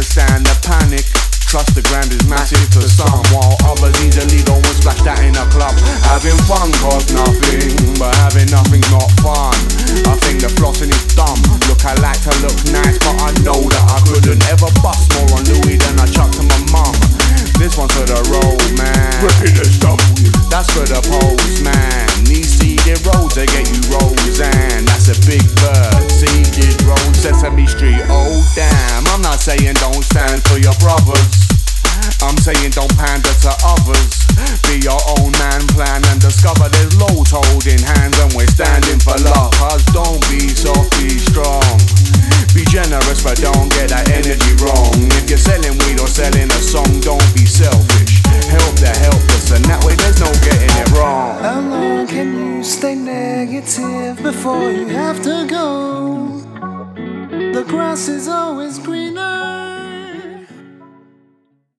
understand the panic. Trust the grand is massive to some, while others easily go and splash that in a club. Having fun costs nothing, but having nothing's not fun. I think the flossing is dumb. Look, I like to look nice, but I know that I couldn't ever bust more on Louis than I chuck to my mum. This one's for the road, man. Ripping the stuff. That's for the postman. These Damn, I'm not saying don't stand for your brothers. I'm saying don't pander to others. Be your own man, plan and discover there's loads holding hands and we're standing for love. Cause don't be soft, be strong. Be generous, but don't get that energy wrong. If you're selling weed or selling a song, don't be selfish. Help the helpless, and that way there's no getting it wrong. How long can you stay negative before you have to go? grass is always greener.